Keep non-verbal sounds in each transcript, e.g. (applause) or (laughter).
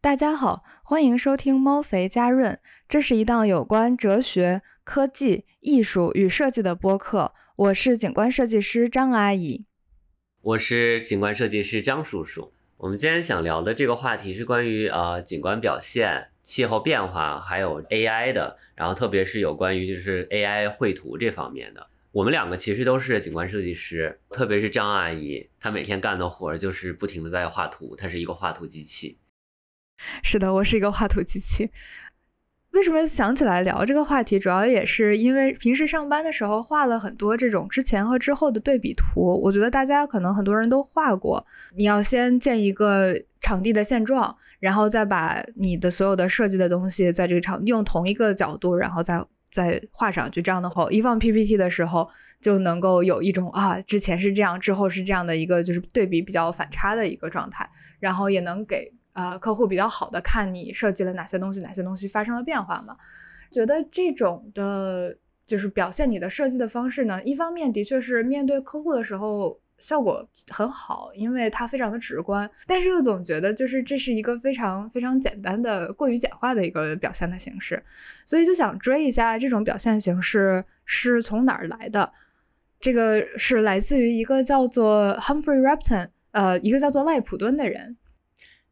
大家好，欢迎收听猫肥加润，这是一档有关哲学、科技、艺术与设计的播客。我是景观设计师张阿姨，我是景观设计师张叔叔。我们今天想聊的这个话题是关于呃景观表现、气候变化还有 AI 的，然后特别是有关于就是 AI 绘图这方面的。我们两个其实都是景观设计师，特别是张阿姨，她每天干的活就是不停的在画图，她是一个画图机器。(laughs) 是的，我是一个画图机器。为什么想起来聊这个话题？主要也是因为平时上班的时候画了很多这种之前和之后的对比图。我觉得大家可能很多人都画过。你要先建一个场地的现状，然后再把你的所有的设计的东西在这个场用同一个角度，然后再再画上去。这样的话，一放 PPT 的时候就能够有一种啊，之前是这样，之后是这样的一个就是对比比较反差的一个状态，然后也能给。呃，客户比较好的看你设计了哪些东西，哪些东西发生了变化嘛？觉得这种的，就是表现你的设计的方式呢，一方面的确是面对客户的时候效果很好，因为它非常的直观，但是又总觉得就是这是一个非常非常简单的、过于简化的一个表现的形式，所以就想追一下这种表现形式是从哪儿来的。这个是来自于一个叫做 Humphrey Repton，呃，一个叫做赖普敦的人。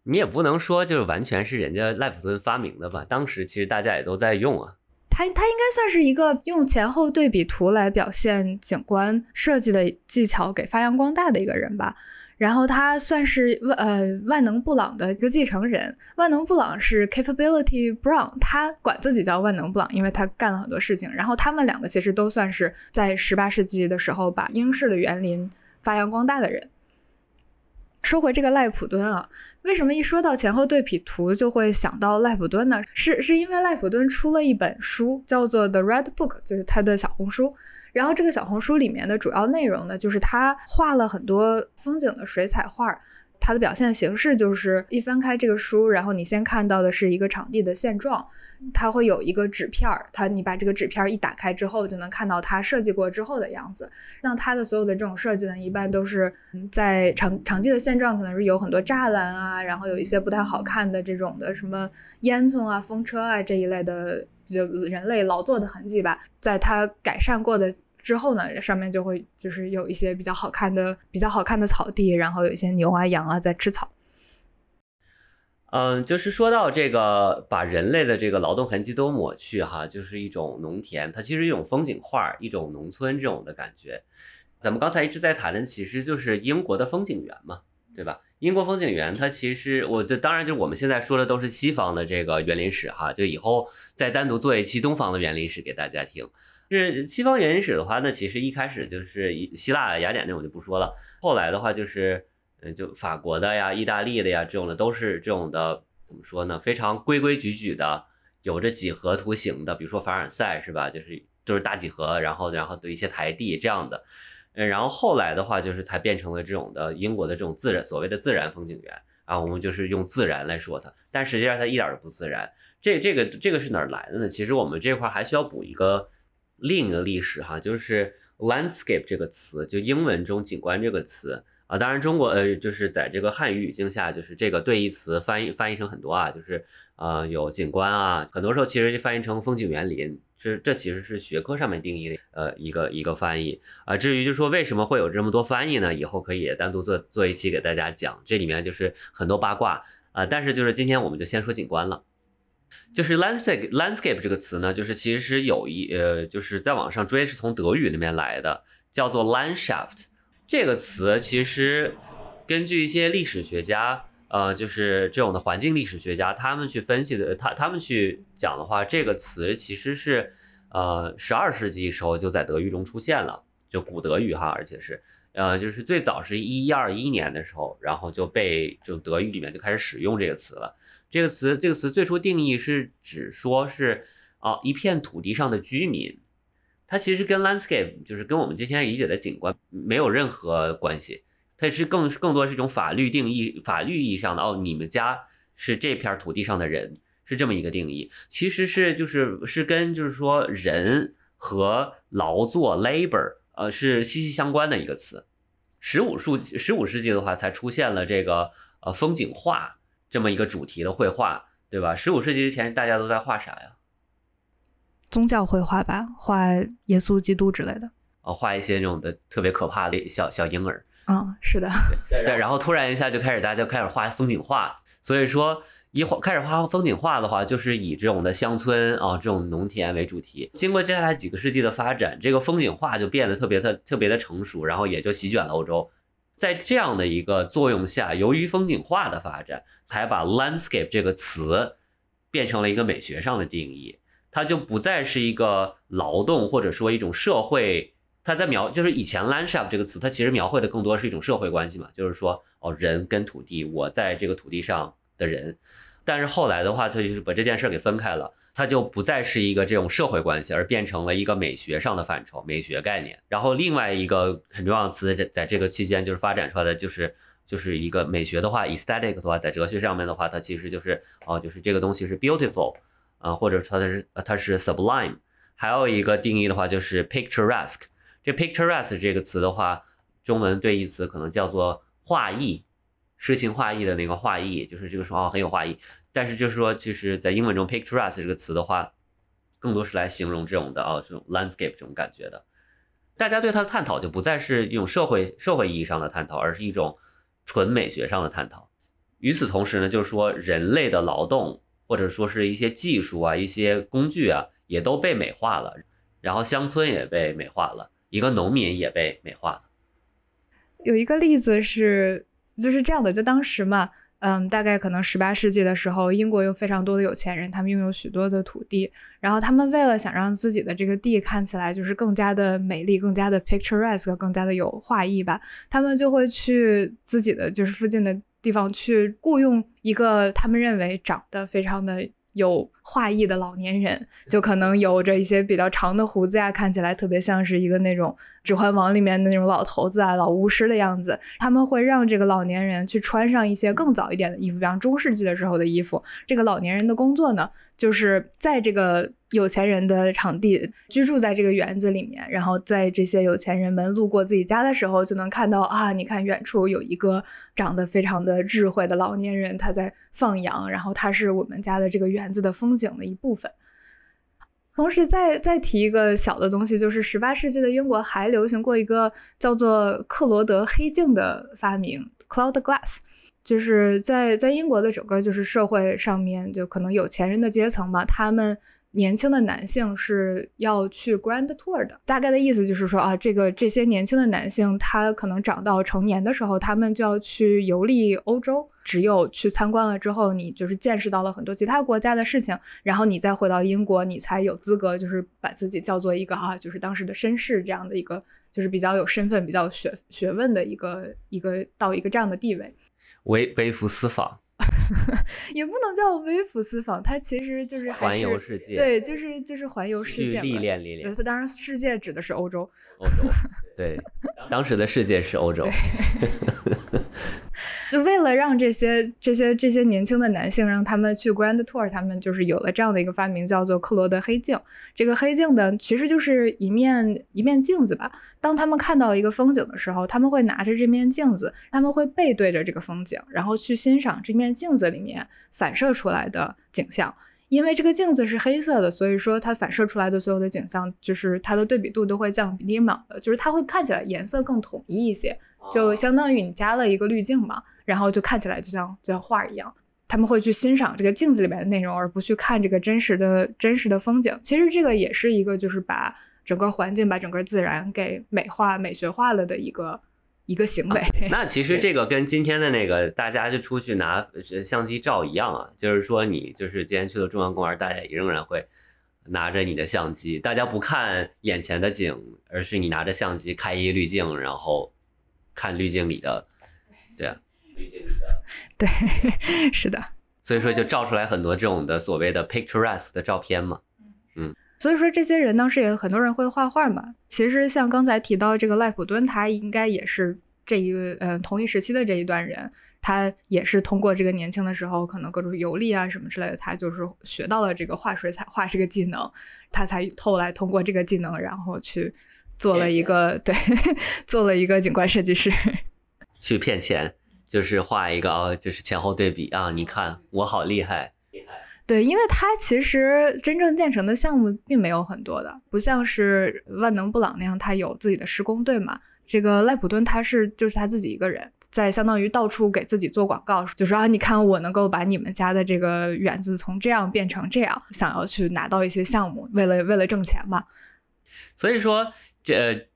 你也不能说就是完全是人家赖普顿发明的吧？当时其实大家也都在用啊。他他应该算是一个用前后对比图来表现景观设计的技巧给发扬光大的一个人吧。然后他算是万呃万能布朗的一个继承人。万能布朗是 Capability Brown，他管自己叫万能布朗，因为他干了很多事情。然后他们两个其实都算是在十八世纪的时候把英式的园林发扬光大的人。说回这个赖普敦啊，为什么一说到前后对比图就会想到赖普敦呢？是是因为赖普敦出了一本书，叫做《The Red Book》，就是他的小红书。然后这个小红书里面的主要内容呢，就是他画了很多风景的水彩画。它的表现形式就是一翻开这个书，然后你先看到的是一个场地的现状，它会有一个纸片儿，它你把这个纸片儿一打开之后，就能看到它设计过之后的样子。那它的所有的这种设计呢，一般都是在场场地的现状可能是有很多栅栏啊，然后有一些不太好看的这种的什么烟囱啊、风车啊这一类的，就人类劳作的痕迹吧，在它改善过的。之后呢，上面就会就是有一些比较好看的、比较好看的草地，然后有一些牛啊、羊啊在吃草。嗯，就是说到这个，把人类的这个劳动痕迹都抹去哈，就是一种农田，它其实一种风景画，一种农村这种的感觉。咱们刚才一直在谈的，其实就是英国的风景园嘛，对吧？英国风景园它其实，我这当然就是我们现在说的都是西方的这个园林史哈，就以后再单独做一期东方的园林史给大家听。就是西方园林史的话，那其实一开始就是希腊雅典那种就不说了。后来的话就是，嗯，就法国的呀、意大利的呀这种的都是这种的，怎么说呢？非常规规矩矩的，有着几何图形的，比如说凡尔赛是吧？就是都是大几何，然后然后的一些台地这样的。嗯，然后后来的话就是才变成了这种的英国的这种自然所谓的自然风景园啊，我们就是用自然来说它，但实际上它一点都不自然。这这个这个是哪儿来的呢？其实我们这块还需要补一个。另一个历史哈，就是 landscape 这个词，就英文中景观这个词啊，当然中国呃，就是在这个汉语语境下，就是这个对义词翻译翻译成很多啊，就是呃有景观啊，很多时候其实就翻译成风景园林，这这其实是学科上面定义呃一个一个翻译啊。至于就说为什么会有这么多翻译呢？以后可以单独做做一期给大家讲，这里面就是很多八卦啊。但是就是今天我们就先说景观了。就是 landscape landscape 这个词呢，就是其实有一呃，就是在网上追是从德语那边来的，叫做 Landschaft 这个词，其实根据一些历史学家，呃，就是这种的环境历史学家，他们去分析的，他他们去讲的话，这个词其实是呃十二世纪时候就在德语中出现了，就古德语哈，而且是呃就是最早是一一二一年的时候，然后就被就德语里面就开始使用这个词了。这个词，这个词最初定义是指说是啊一片土地上的居民，它其实跟 landscape 就是跟我们今天理解的景观没有任何关系，它是更更多是一种法律定义，法律意义上的哦，你们家是这片土地上的人，是这么一个定义，其实是就是是跟就是说人和劳作 labor 呃是息息相关的一个词。十五数十五世纪的话才出现了这个呃风景画。这么一个主题的绘画，对吧？十五世纪之前大家都在画啥呀？宗教绘画吧，画耶稣基督之类的。哦，画一些那种的特别可怕的小小婴儿。嗯，是的。对，然后突然一下就开始大家就开始画风景画，所以说一画开始画风景画的话，就是以这种的乡村啊这种农田为主题。经过接下来几个世纪的发展，这个风景画就变得特别的特别的成熟，然后也就席卷了欧洲。在这样的一个作用下，由于风景画的发展，才把 landscape 这个词变成了一个美学上的定义。它就不再是一个劳动或者说一种社会，它在描就是以前 landscape 这个词，它其实描绘的更多是一种社会关系嘛，就是说哦人跟土地，我在这个土地上的人。但是后来的话，它就是把这件事给分开了，它就不再是一个这种社会关系，而变成了一个美学上的范畴，美学概念。然后另外一个很重要的词在在这个期间就是发展出来的，就是就是一个美学的话，aesthetic 的话，在哲学上面的话，它其实就是哦，就是这个东西是 beautiful。啊，或者说它是它是 sublime，还有一个定义的话就是 picturesque。这 picturesque 这个词的话，中文对义词可能叫做画意，诗情画意的那个画意，就是这个说哦很有画意。但是就是说，其实在英文中 picturesque 这个词的话，更多是来形容这种的啊这种 landscape 这种感觉的。大家对它的探讨就不再是一种社会社会意义上的探讨，而是一种纯美学上的探讨。与此同时呢，就是说人类的劳动。或者说是一些技术啊，一些工具啊，也都被美化了，然后乡村也被美化了，一个农民也被美化了。有一个例子是，就是这样的，就当时嘛，嗯，大概可能十八世纪的时候，英国有非常多的有钱人，他们拥有许多的土地，然后他们为了想让自己的这个地看起来就是更加的美丽，更加的 picturesque，更加的有画意吧，他们就会去自己的就是附近的。地方去雇佣一个他们认为长得非常的有画意的老年人，就可能有着一些比较长的胡子呀，看起来特别像是一个那种《指环王》里面的那种老头子啊、老巫师的样子。他们会让这个老年人去穿上一些更早一点的衣服，比方中世纪的时候的衣服。这个老年人的工作呢，就是在这个。有钱人的场地，居住在这个园子里面，然后在这些有钱人们路过自己家的时候，就能看到啊，你看远处有一个长得非常的智慧的老年人，他在放羊，然后他是我们家的这个园子的风景的一部分。同时，再再提一个小的东西，就是十八世纪的英国还流行过一个叫做克罗德黑镜的发明，Cloud Glass，就是在在英国的整个就是社会上面，就可能有钱人的阶层嘛，他们。年轻的男性是要去 Grand Tour 的，大概的意思就是说啊，这个这些年轻的男性，他可能长到成年的时候，他们就要去游历欧洲。只有去参观了之后，你就是见识到了很多其他国家的事情，然后你再回到英国，你才有资格就是把自己叫做一个啊，就是当时的绅士这样的一个，就是比较有身份、比较学学问的一个一个到一个这样的地位，微微服私访。也不能叫微服私访，它其实就是环游世界，对，就是就是环游世界，历练历练。当然，世界指的是欧洲，欧洲，对，当时的世界是欧洲。(laughs) 就为了让这些这些这些年轻的男性让他们去 Grand Tour，他们就是有了这样的一个发明，叫做克罗德黑镜。这个黑镜的其实就是一面一面镜子吧。当他们看到一个风景的时候，他们会拿着这面镜子，他们会背对着这个风景，然后去欣赏这面镜子里面反射出来的景象。因为这个镜子是黑色的，所以说它反射出来的所有的景象，就是它的对比度都会降低嘛，就是它会看起来颜色更统一一些。就相当于你加了一个滤镜嘛，然后就看起来就像就像画一样。他们会去欣赏这个镜子里面的内容，而不去看这个真实的真实的风景。其实这个也是一个就是把整个环境、把整个自然给美化、美学化了的一个一个行为。那其实这个跟今天的那个大家就出去拿相机照一样啊，就是说你就是今天去了中央公园，大家也仍然会拿着你的相机，大家不看眼前的景，而是你拿着相机开一滤镜，然后。看滤镜里的，对啊，对，(laughs) 是的，所以说就照出来很多这种的所谓的 picturesque 的照片嘛，嗯，所以说这些人当时也很多人会画画嘛。其实像刚才提到这个赖普敦，他应该也是这一个嗯同一时期的这一段人，他也是通过这个年轻的时候可能各种游历啊什么之类的，他就是学到了这个画水彩画这个技能，他才后来通过这个技能然后去。做了一个 (laughs) 对，做了一个景观设计师，去骗钱，就是画一个啊，就是前后对比啊，你看我好厉害。对，因为它其实真正建成的项目并没有很多的，不像是万能布朗那样，他有自己的施工队嘛。这个赖普顿他是就是他自己一个人，在相当于到处给自己做广告，就说啊，你看我能够把你们家的这个园子从这样变成这样，想要去拿到一些项目，为了为了挣钱嘛。所以说这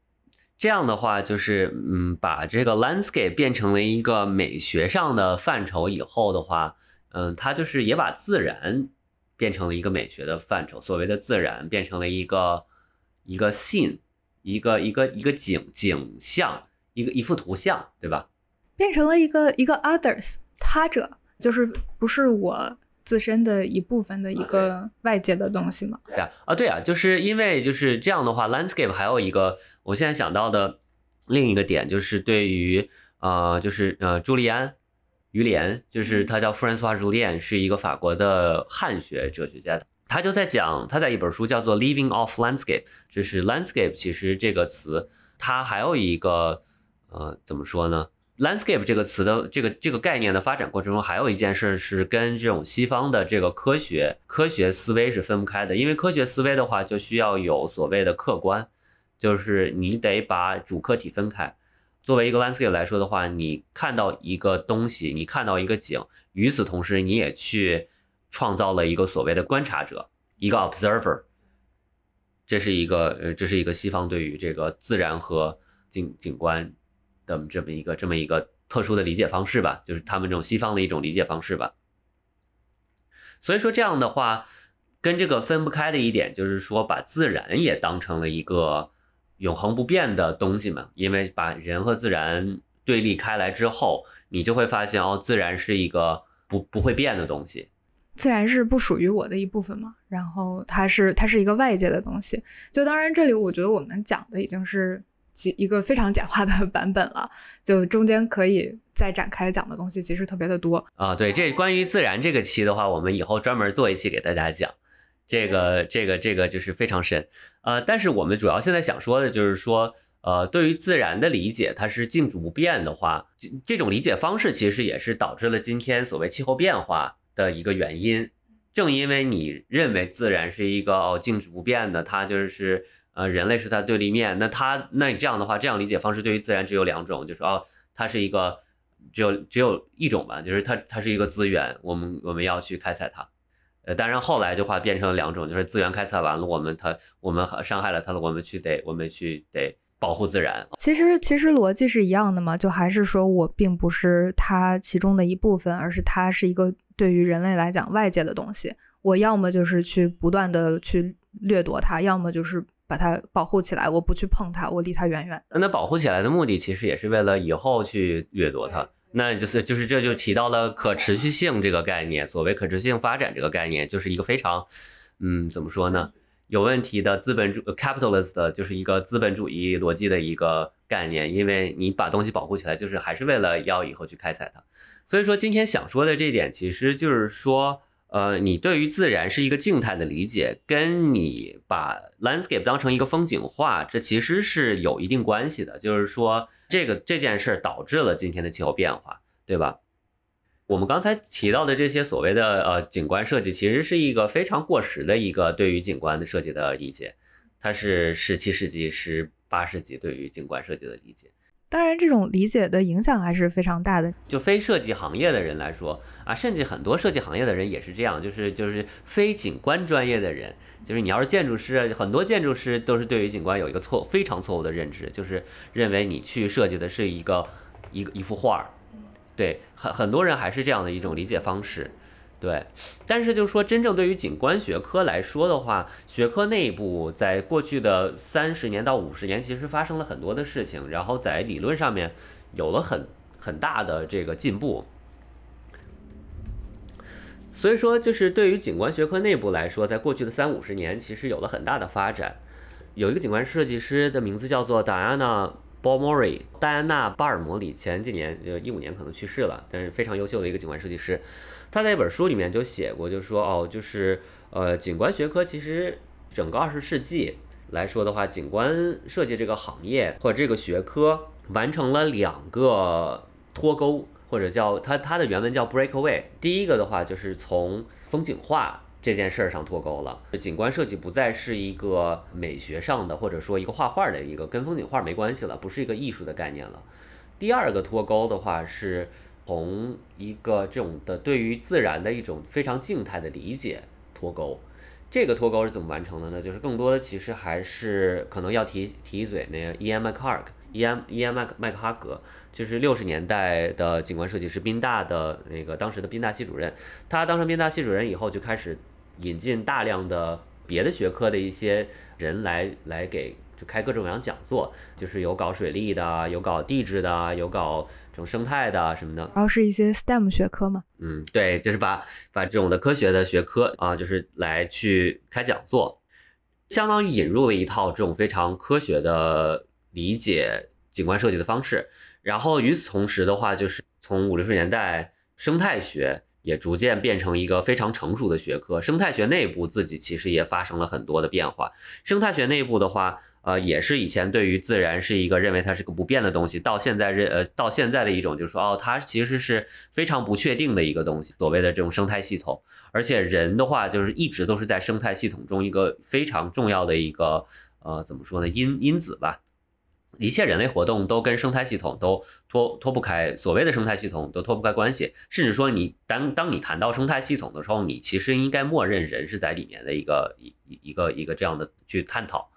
这样的话，就是嗯，把这个 landscape 变成了一个美学上的范畴以后的话。嗯，它就是也把自然变成了一个美学的范畴。所谓的自然变成了一个一个 scene，一个一个一个景景象，一个一幅图像，对吧？变成了一个一个 others 他者，就是不是我自身的一部分的一个外界的东西嘛？对啊，啊对啊，就是因为就是这样的话，landscape 还有一个我现在想到的另一个点，就是对于呃，就是呃，朱利安。于连就是他叫 François Julien，是一个法国的汉学哲学家。他就在讲，他在一本书叫做《Living Off Landscape》，就是 landscape 其实这个词，它还有一个呃怎么说呢？landscape 这个词的这个这个概念的发展过程中，还有一件事是跟这种西方的这个科学科学思维是分不开的。因为科学思维的话，就需要有所谓的客观，就是你得把主客体分开。作为一个 landscape 来说的话，你看到一个东西，你看到一个景，与此同时，你也去创造了一个所谓的观察者，一个 observer。这是一个呃，这是一个西方对于这个自然和景景观的这么一个这么一个特殊的理解方式吧，就是他们这种西方的一种理解方式吧。所以说这样的话，跟这个分不开的一点就是说，把自然也当成了一个。永恒不变的东西嘛，因为把人和自然对立开来之后，你就会发现哦，自然是一个不不会变的东西，自然是不属于我的一部分嘛。然后它是它是一个外界的东西。就当然这里我觉得我们讲的已经是几一个非常简化的 (laughs) 版本了，就中间可以再展开讲的东西其实特别的多啊。对，这关于自然这个期的话，我们以后专门做一期给大家讲。这个这个这个就是非常深，呃，但是我们主要现在想说的就是说，呃，对于自然的理解，它是静止不变的话，这种理解方式其实也是导致了今天所谓气候变化的一个原因。正因为你认为自然是一个哦静止不变的，它就是呃人类是它对立面，那它那你这样的话，这样理解方式对于自然只有两种，就是哦它是一个只有只有一种吧，就是它它是一个资源，我们我们要去开采它。呃，当然后来就话变成了两种，就是资源开采完了，我们它我们伤害了它了，我们去得我们去得保护自然。其实其实逻辑是一样的嘛，就还是说我并不是它其中的一部分，而是它是一个对于人类来讲外界的东西。我要么就是去不断的去掠夺它，要么就是把它保护起来，我不去碰它，我离它远远的。那保护起来的目的其实也是为了以后去掠夺它。那就是就是这就提到了可持续性这个概念。所谓可持续性发展这个概念，就是一个非常，嗯，怎么说呢？有问题的资本主 capitalist 就是一个资本主义逻辑的一个概念。因为你把东西保护起来，就是还是为了要以后去开采它。所以说今天想说的这点，其实就是说。呃，你对于自然是一个静态的理解，跟你把 landscape 当成一个风景画，这其实是有一定关系的。就是说，这个这件事导致了今天的气候变化，对吧？我们刚才提到的这些所谓的呃景观设计，其实是一个非常过时的一个对于景观的设计的理解，它是十七世纪、十八世纪对于景观设计的理解。当然，这种理解的影响还是非常大的。就非设计行业的人来说啊，甚至很多设计行业的人也是这样，就是就是非景观专业的人，就是你要是建筑师，很多建筑师都是对于景观有一个错非常错误的认知，就是认为你去设计的是一个一个一幅画儿，对，很很多人还是这样的一种理解方式。对，但是就是说，真正对于景观学科来说的话，学科内部在过去的三十年到五十年，其实发生了很多的事情，然后在理论上面有了很很大的这个进步。所以说，就是对于景观学科内部来说，在过去的三五十年，其实有了很大的发展。有一个景观设计师的名字叫做 Diana b a l m o r i 戴安娜·巴尔摩里，前几年就一五年可能去世了，但是非常优秀的一个景观设计师。他在一本书里面就写过，就说哦，就是呃，景观学科其实整个二十世纪来说的话，景观设计这个行业或者这个学科完成了两个脱钩，或者叫它它的原文叫 breakaway。第一个的话就是从风景画这件事儿上脱钩了，景观设计不再是一个美学上的，或者说一个画画的一个跟风景画没关系了，不是一个艺术的概念了。第二个脱钩的话是从一个这种的对于自然的一种非常静态的理解脱钩。这个脱钩是怎么完成的呢？就是更多的其实还是可能要提提一嘴那个 E.M. McHarg，E.M. E.M. 麦麦克哈格，就是六十年代的景观设计师，宾大的那个当时的宾大系主任。他当上宾大系主任以后，就开始引进大量的别的学科的一些人来来给就开各种各样讲座，就是有搞水利的，有搞地质的，有搞这种生态的什么的。然后是一些 STEM 学科嘛。嗯，对，就是把把这种的科学的学科啊，就是来去开讲座，相当于引入了一套这种非常科学的理解景观设计的方式。然后与此同时的话，就是从五六十年代，生态学也逐渐变成一个非常成熟的学科。生态学内部自己其实也发生了很多的变化。生态学内部的话。呃，也是以前对于自然是一个认为它是个不变的东西，到现在认呃到现在的一种就是说，哦，它其实是非常不确定的一个东西，所谓的这种生态系统。而且人的话，就是一直都是在生态系统中一个非常重要的一个呃怎么说呢因因子吧。一切人类活动都跟生态系统都脱脱不开，所谓的生态系统都脱不开关系。甚至说你当当你谈到生态系统的时候，你其实应该默认人是在里面的一个一一个一个这样的去探讨。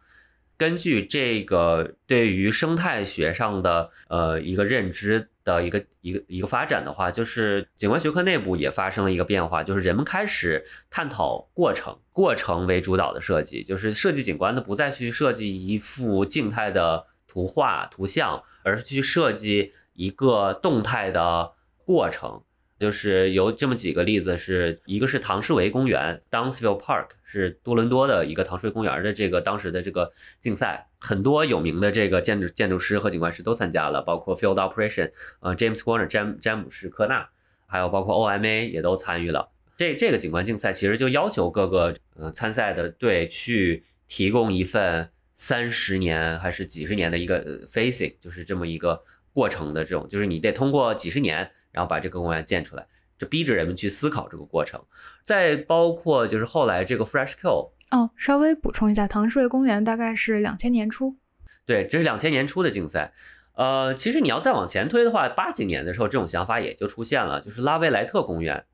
根据这个对于生态学上的呃一个认知的一个一个一个发展的话，就是景观学科内部也发生了一个变化，就是人们开始探讨过程，过程为主导的设计，就是设计景观的不再去设计一幅静态的图画图像，而是去设计一个动态的过程。就是有这么几个例子，是一个是唐士维公园 （Downsville Park），是多伦多的一个唐士维公园的这个当时的这个竞赛，很多有名的这个建筑建筑师和景观师都参加了，包括 Field Operation，呃，James Corner 詹詹姆士科纳，还有包括 OMA 也都参与了。这这个景观竞赛其实就要求各个呃参赛的队去提供一份三十年还是几十年的一个 facing，就是这么一个过程的这种，就是你得通过几十年。然后把这个公园建出来，这逼着人们去思考这个过程。再包括就是后来这个 Fresh Kill 哦，稍微补充一下，唐士维公园大概是两千年初。对，这是两千年初的竞赛。呃，其实你要再往前推的话，八几年的时候，这种想法也就出现了。就是拉维莱特公园，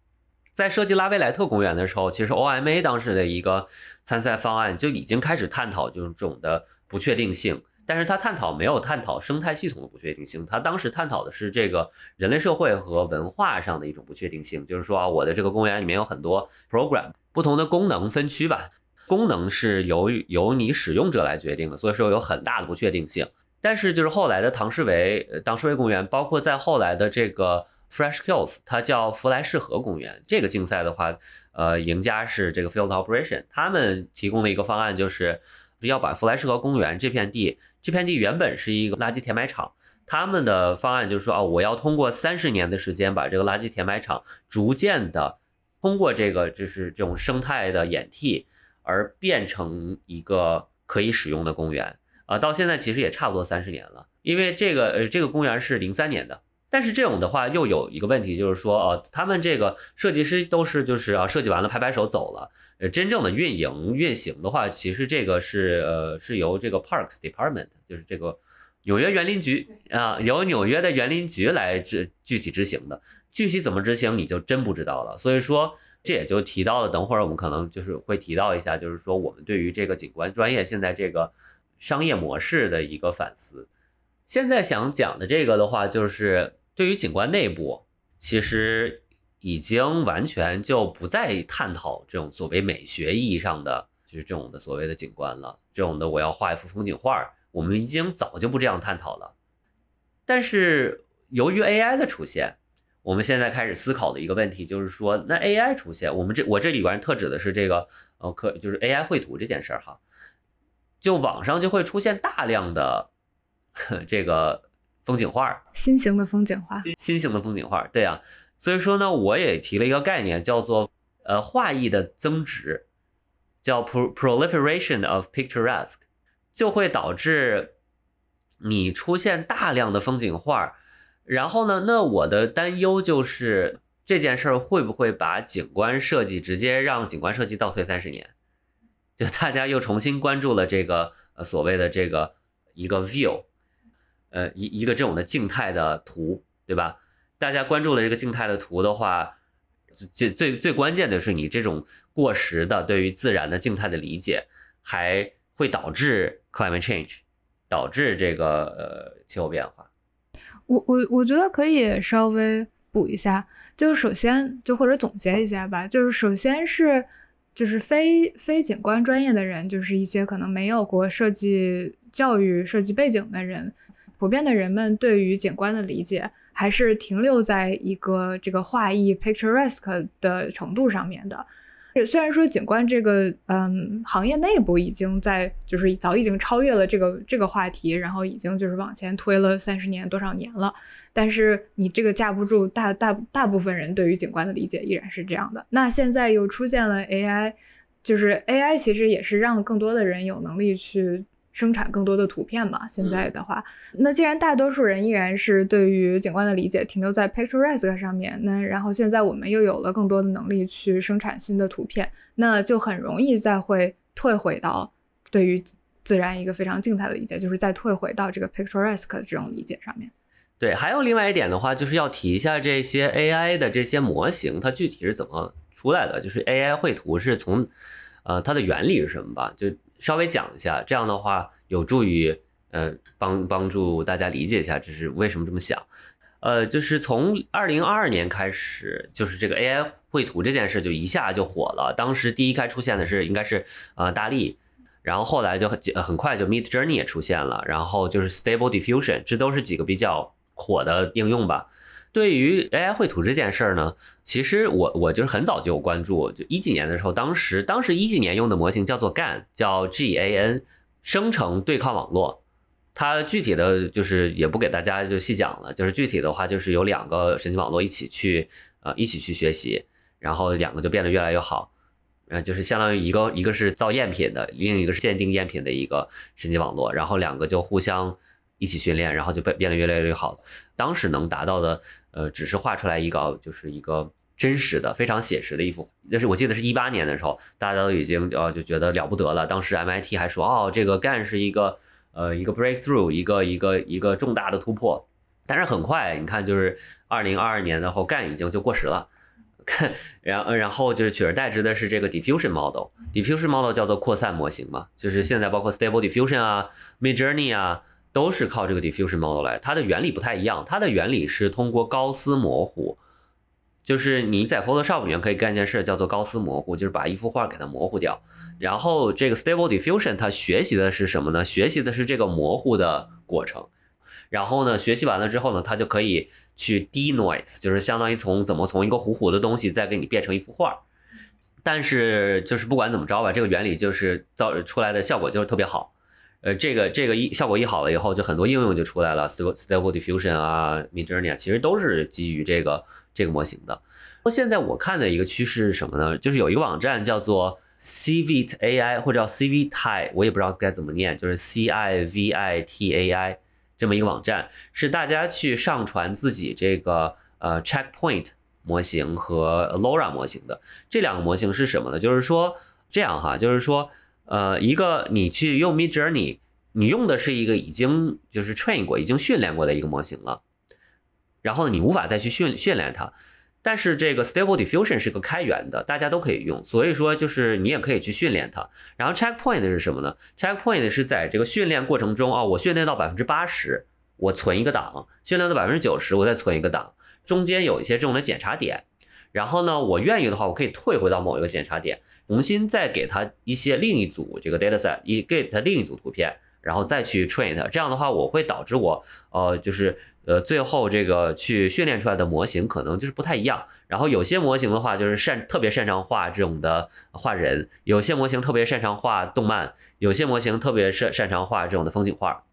在设计拉维莱特公园的时候，其实 OMA 当时的一个参赛方案就已经开始探讨就是这种的不确定性。但是他探讨没有探讨生态系统的不确定性，他当时探讨的是这个人类社会和文化上的一种不确定性，就是说啊，我的这个公园里面有很多 program，不同的功能分区吧，功能是由由你使用者来决定的，所以说有很大的不确定性。但是就是后来的唐诗维唐士维公园，包括在后来的这个 Fresh Kills，它叫弗莱士河公园，这个竞赛的话，呃，赢家是这个 Field Operation，他们提供的一个方案就是要把弗莱士河公园这片地。这片地原本是一个垃圾填埋场，他们的方案就是说，哦，我要通过三十年的时间，把这个垃圾填埋场逐渐的通过这个就是这种生态的演替，而变成一个可以使用的公园啊。到现在其实也差不多三十年了，因为这个呃这个公园是零三年的，但是这种的话又有一个问题，就是说，呃，他们这个设计师都是就是啊设计完了拍拍手走了。呃，真正的运营运行的话，其实这个是呃是由这个 Parks Department，就是这个纽约园林局啊，由纽约的园林局来执具体执行的。具体怎么执行，你就真不知道了。所以说，这也就提到了，等会儿我们可能就是会提到一下，就是说我们对于这个景观专业现在这个商业模式的一个反思。现在想讲的这个的话，就是对于景观内部，其实。已经完全就不再探讨这种所谓美学意义上的，就是这种的所谓的景观了。这种的我要画一幅风景画，我们已经早就不这样探讨了。但是由于 AI 的出现，我们现在开始思考的一个问题就是说，那 AI 出现，我们这我这里边特指的是这个呃，可就是 AI 绘图这件事儿哈，就网上就会出现大量的 (laughs) 这个风景画，新型的风景画，新型的风景画，对啊。所以说呢，我也提了一个概念，叫做呃画意的增值，叫 proliferation of picturesque，就会导致你出现大量的风景画，然后呢，那我的担忧就是这件事儿会不会把景观设计直接让景观设计倒退三十年？就大家又重新关注了这个呃所谓的这个一个 view，呃一一个这种的静态的图，对吧？大家关注了这个静态的图的话，最最最关键的是你这种过时的对于自然的静态的理解，还会导致 climate change，导致这个呃气候变化。我我我觉得可以稍微补一下，就首先就或者总结一下吧，就是首先是就是非非景观专业的人，就是一些可能没有过设计教育、设计背景的人，普遍的人们对于景观的理解还是停留在一个这个画意 picturesque 的程度上面的。虽然说景观这个嗯行业内部已经在就是早已经超越了这个这个话题，然后已经就是往前推了三十年多少年了，但是你这个架不住大大大部分人对于景观的理解依然是这样的。那现在又出现了 AI，就是 AI 其实也是让更多的人有能力去。生产更多的图片嘛？现在的话，那既然大多数人依然是对于景观的理解停留在 picturesque 上面，那然后现在我们又有了更多的能力去生产新的图片，那就很容易再会退回到对于自然一个非常静态的理解，就是再退回到这个 picturesque 这种理解上面。对，还有另外一点的话，就是要提一下这些 AI 的这些模型，它具体是怎么出来的？就是 AI 绘图是从呃它的原理是什么吧？就稍微讲一下，这样的话有助于呃帮帮助大家理解一下这是为什么这么想。呃，就是从二零二二年开始，就是这个 AI 绘图这件事就一下就火了。当时第一开出现的是应该是呃大力，然后后来就很很快就 Mid Journey 也出现了，然后就是 Stable Diffusion，这都是几个比较火的应用吧。对于 AI 绘图这件事儿呢，其实我我就是很早就有关注，就一几年的时候，当时当时一几年用的模型叫做 GAN，叫 G A N，生成对抗网络。它具体的就是也不给大家就细讲了，就是具体的话就是有两个神经网络一起去呃一起去学习，然后两个就变得越来越好，呃就是相当于一个一个是造赝品的，另一个是鉴定赝品的一个神经网络，然后两个就互相一起训练，然后就变变得越来越好。当时能达到的。呃，只是画出来一个，就是一个真实的、非常写实的一幅。那是我记得是一八年的时候，大家都已经呃就觉得了不得了。当时 MIT 还说，哦，这个 GAN 是一个呃一个 breakthrough，一个一个一个重大的突破。但是很快，你看，就是二零二二年的后，GAN 已经就过时了。看，然后然后就是取而代之的是这个 diffusion model。diffusion model 叫做扩散模型嘛，就是现在包括 Stable Diffusion 啊，Midjourney 啊。都是靠这个 diffusion model 来，它的原理不太一样。它的原理是通过高斯模糊，就是你在 Photoshop 里面可以干一件事，叫做高斯模糊，就是把一幅画给它模糊掉。然后这个 Stable Diffusion 它学习的是什么呢？学习的是这个模糊的过程。然后呢，学习完了之后呢，它就可以去 denoise，就是相当于从怎么从一个糊糊的东西再给你变成一幅画。但是就是不管怎么着吧，这个原理就是造出来的效果就是特别好。呃，这个这个一效果一好了以后，就很多应用就出来了，Stable Diffusion 啊，Midjourney 啊，其实都是基于这个这个模型的。那现在我看的一个趋势是什么呢？就是有一个网站叫做 CVIT AI 或者叫 C V T I，我也不知道该怎么念，就是 C I V I T A I 这么一个网站，是大家去上传自己这个呃 Checkpoint 模型和 LoRa 模型的。这两个模型是什么呢？就是说这样哈，就是说。呃，一个你去用 Mid Journey，你用的是一个已经就是 train 过、已经训练过的一个模型了，然后，你无法再去训训练它。但是这个 Stable Diffusion 是个开源的，大家都可以用，所以说就是你也可以去训练它。然后 Checkpoint 是什么呢？Checkpoint 是在这个训练过程中啊，我训练到百分之八十，我存一个档；训练到百分之九十，我再存一个档。中间有一些这种的检查点，然后呢，我愿意的话，我可以退回到某一个检查点。重新再给它一些另一组这个 dataset，一给它另一组图片，然后再去 train 它。这样的话，我会导致我呃就是呃最后这个去训练出来的模型可能就是不太一样。然后有些模型的话就是擅特别擅长画这种的画人，有些模型特别擅长画动漫，有些模型特别擅擅长画这种的风景画。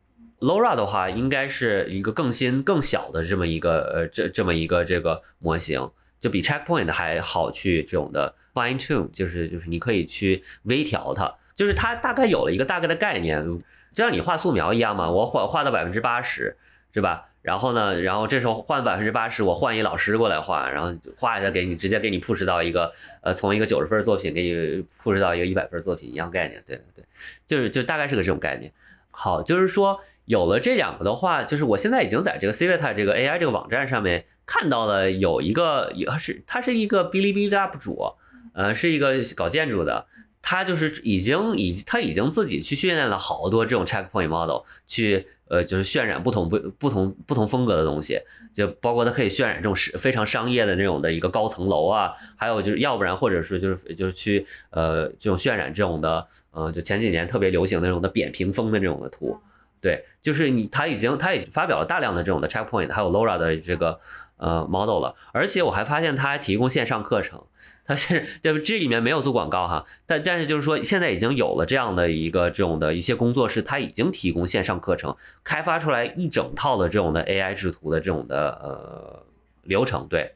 LoRa 的话应该是一个更新更小的这么一个呃这这么一个这个模型，就比 Checkpoint 还好去这种的。Fine tune 就是就是你可以去微调它，就是它大概有了一个大概的概念，就像你画素描一样嘛，我画画到百分之八十，是吧？然后呢，然后这时候换百分之八十，我换一老师过来画，然后画一下给你，直接给你 push 到一个呃，从一个九十分作品给你 push 到一个一百分作品一样概念，对对对，就是就大概是个这种概念。好，就是说有了这两个的话，就是我现在已经在这个 Cvita 这个 AI 这个网站上面看到了有一个也是他是一个哔哩哔哩 UP 主，呃，是一个搞建筑的。他就是已经已他已经自己去训练了好多这种 checkpoint model，去呃就是渲染不同不不同不同风格的东西，就包括它可以渲染这种是非常商业的那种的一个高层楼啊，还有就是要不然或者是就是就是去呃这种渲染这种的，呃就前几年特别流行那种的扁平风的这种的图，对，就是你他已经他已经发表了大量的这种的 checkpoint，还有 LoRa 的这个呃 model 了，而且我还发现他还提供线上课程。它是对？这里面没有做广告哈，但但是就是说，现在已经有了这样的一个这种的一些工作室，它已经提供线上课程，开发出来一整套的这种的 AI 制图的这种的呃流程。对，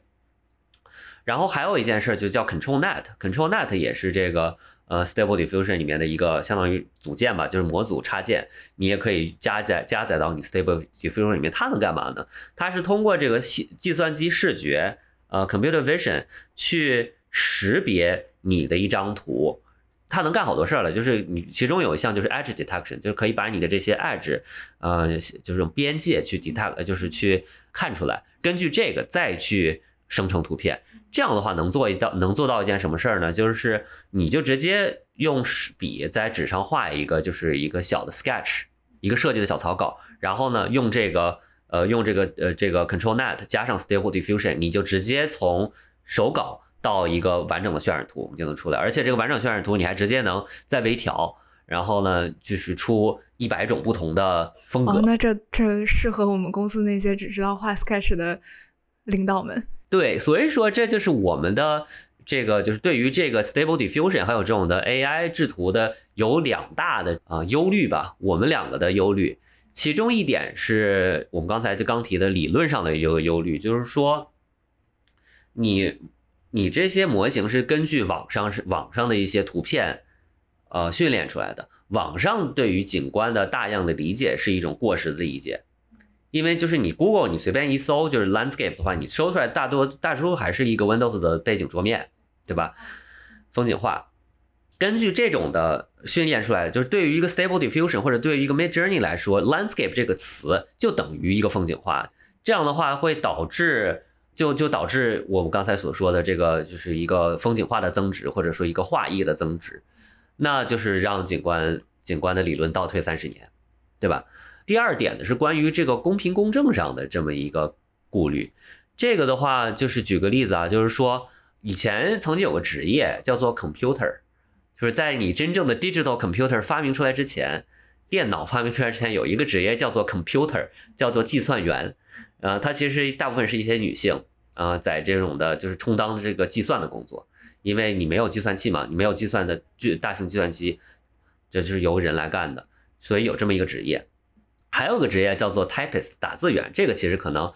然后还有一件事就叫 ControlNet，ControlNet 也是这个呃 Stable Diffusion 里面的一个相当于组件吧，就是模组插件，你也可以加载加载到你 Stable Diffusion 里面。它能干嘛呢？它是通过这个计计算机视觉呃 Computer Vision 去识别你的一张图，它能干好多事儿了。就是你其中有一项就是 edge detection，就是可以把你的这些 edge，呃，就是用边界去 detect，就是去看出来。根据这个再去生成图片。这样的话能做一到能做到一件什么事儿呢？就是你就直接用笔在纸上画一个，就是一个小的 sketch，一个设计的小草稿。然后呢，用这个呃用这个呃这个 ControlNet 加上 Stable Diffusion，你就直接从手稿。到一个完整的渲染图，我们就能出来，而且这个完整渲染图你还直接能再微调，然后呢，就是出一百种不同的风格。哦那这这适合我们公司那些只知道画 sketch 的领导们。对，所以说这就是我们的这个，就是对于这个 Stable Diffusion 还有这种的 AI 制图的有两大的啊忧虑吧。我们两个的忧虑，其中一点是我们刚才就刚提的理论上的一个忧虑，就是说你。你这些模型是根据网上是网上的一些图片，呃训练出来的。网上对于景观的大样的理解是一种过时的理解，因为就是你 Google 你随便一搜就是 landscape 的话，你搜出来大多大多数还是一个 Windows 的背景桌面，对吧？风景画。根据这种的训练出来的，就是对于一个 Stable Diffusion 或者对于一个 Mid Journey 来说，landscape 这个词就等于一个风景画。这样的话会导致。就就导致我们刚才所说的这个，就是一个风景画的增值，或者说一个画意的增值，那就是让景观景观的理论倒退三十年，对吧？第二点呢是关于这个公平公正上的这么一个顾虑。这个的话，就是举个例子啊，就是说以前曾经有个职业叫做 computer，就是在你真正的 digital computer 发明出来之前，电脑发明出来之前，有一个职业叫做 computer，叫做计算员。呃，它其实大部分是一些女性，啊，在这种的，就是充当这个计算的工作，因为你没有计算器嘛，你没有计算的巨大型计算机，这就是由人来干的，所以有这么一个职业。还有个职业叫做 typist 打字员，这个其实可能